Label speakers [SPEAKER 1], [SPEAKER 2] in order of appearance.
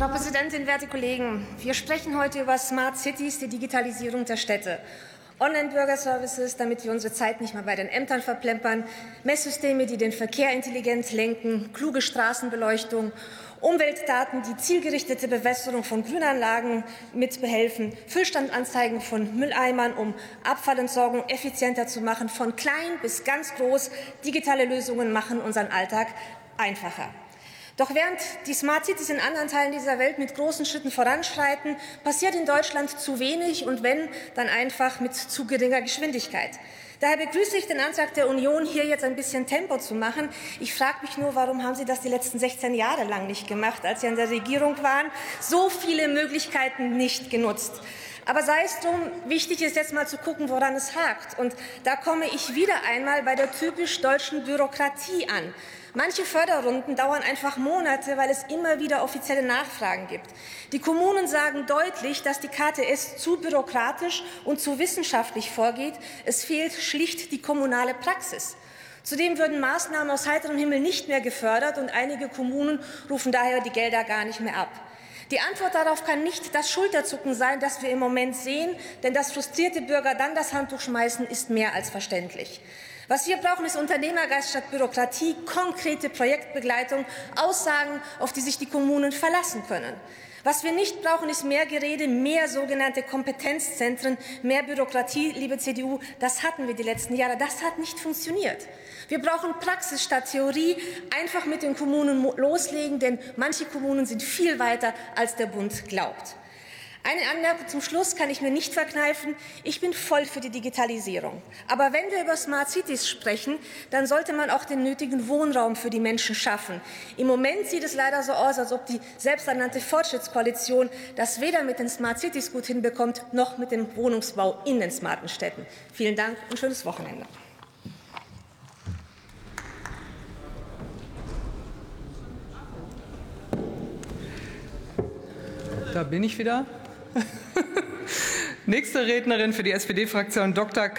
[SPEAKER 1] Frau Präsidentin, werte Kollegen! Wir sprechen heute über Smart Cities, die Digitalisierung der Städte. Online-Bürgerservices, damit wir unsere Zeit nicht mehr bei den Ämtern verplempern, Messsysteme, die den Verkehr intelligent lenken, kluge Straßenbeleuchtung, Umweltdaten, die zielgerichtete Bewässerung von Grünanlagen mitbehelfen, Füllstandanzeigen von Mülleimern, um Abfallentsorgung effizienter zu machen, von klein bis ganz groß. Digitale Lösungen machen unseren Alltag einfacher. Doch während die Smart Cities in anderen Teilen dieser Welt mit großen Schritten voranschreiten, passiert in Deutschland zu wenig und wenn, dann einfach mit zu geringer Geschwindigkeit. Daher begrüße ich den Antrag der Union, hier jetzt ein bisschen Tempo zu machen. Ich frage mich nur, warum haben Sie das die letzten 16 Jahre lang nicht gemacht, als Sie an der Regierung waren? So viele Möglichkeiten nicht genutzt. Aber sei es drum, wichtig ist jetzt mal zu gucken, woran es hakt. Und da komme ich wieder einmal bei der typisch deutschen Bürokratie an. Manche Förderrunden dauern einfach Monate, weil es immer wieder offizielle Nachfragen gibt. Die Kommunen sagen deutlich, dass die KTS zu bürokratisch und zu wissenschaftlich vorgeht. Es fehlt schlicht die kommunale Praxis. Zudem würden Maßnahmen aus heiterem Himmel nicht mehr gefördert, und einige Kommunen rufen daher die Gelder gar nicht mehr ab. Die Antwort darauf kann nicht das Schulterzucken sein, das wir im Moment sehen, denn dass frustrierte Bürger dann das Handtuch schmeißen, ist mehr als verständlich. Was wir brauchen, ist Unternehmergeist statt Bürokratie, konkrete Projektbegleitung, Aussagen, auf die sich die Kommunen verlassen können. Was wir nicht brauchen, ist mehr Gerede, mehr sogenannte Kompetenzzentren, mehr Bürokratie, liebe CDU. Das hatten wir die letzten Jahre. Das hat nicht funktioniert. Wir brauchen Praxis statt Theorie. Einfach mit den Kommunen loslegen, denn manche Kommunen sind viel weiter, als der Bund glaubt. Eine Anmerkung zum Schluss kann ich mir nicht verkneifen. Ich bin voll für die Digitalisierung. Aber wenn wir über Smart Cities sprechen, dann sollte man auch den nötigen Wohnraum für die Menschen schaffen. Im Moment sieht es leider so aus, als ob die selbsternannte Fortschrittskoalition das weder mit den Smart Cities gut hinbekommt, noch mit dem Wohnungsbau in den smarten Städten. Vielen Dank und schönes Wochenende.
[SPEAKER 2] Da bin ich wieder. Nächste Rednerin für die SPD-Fraktion Dr.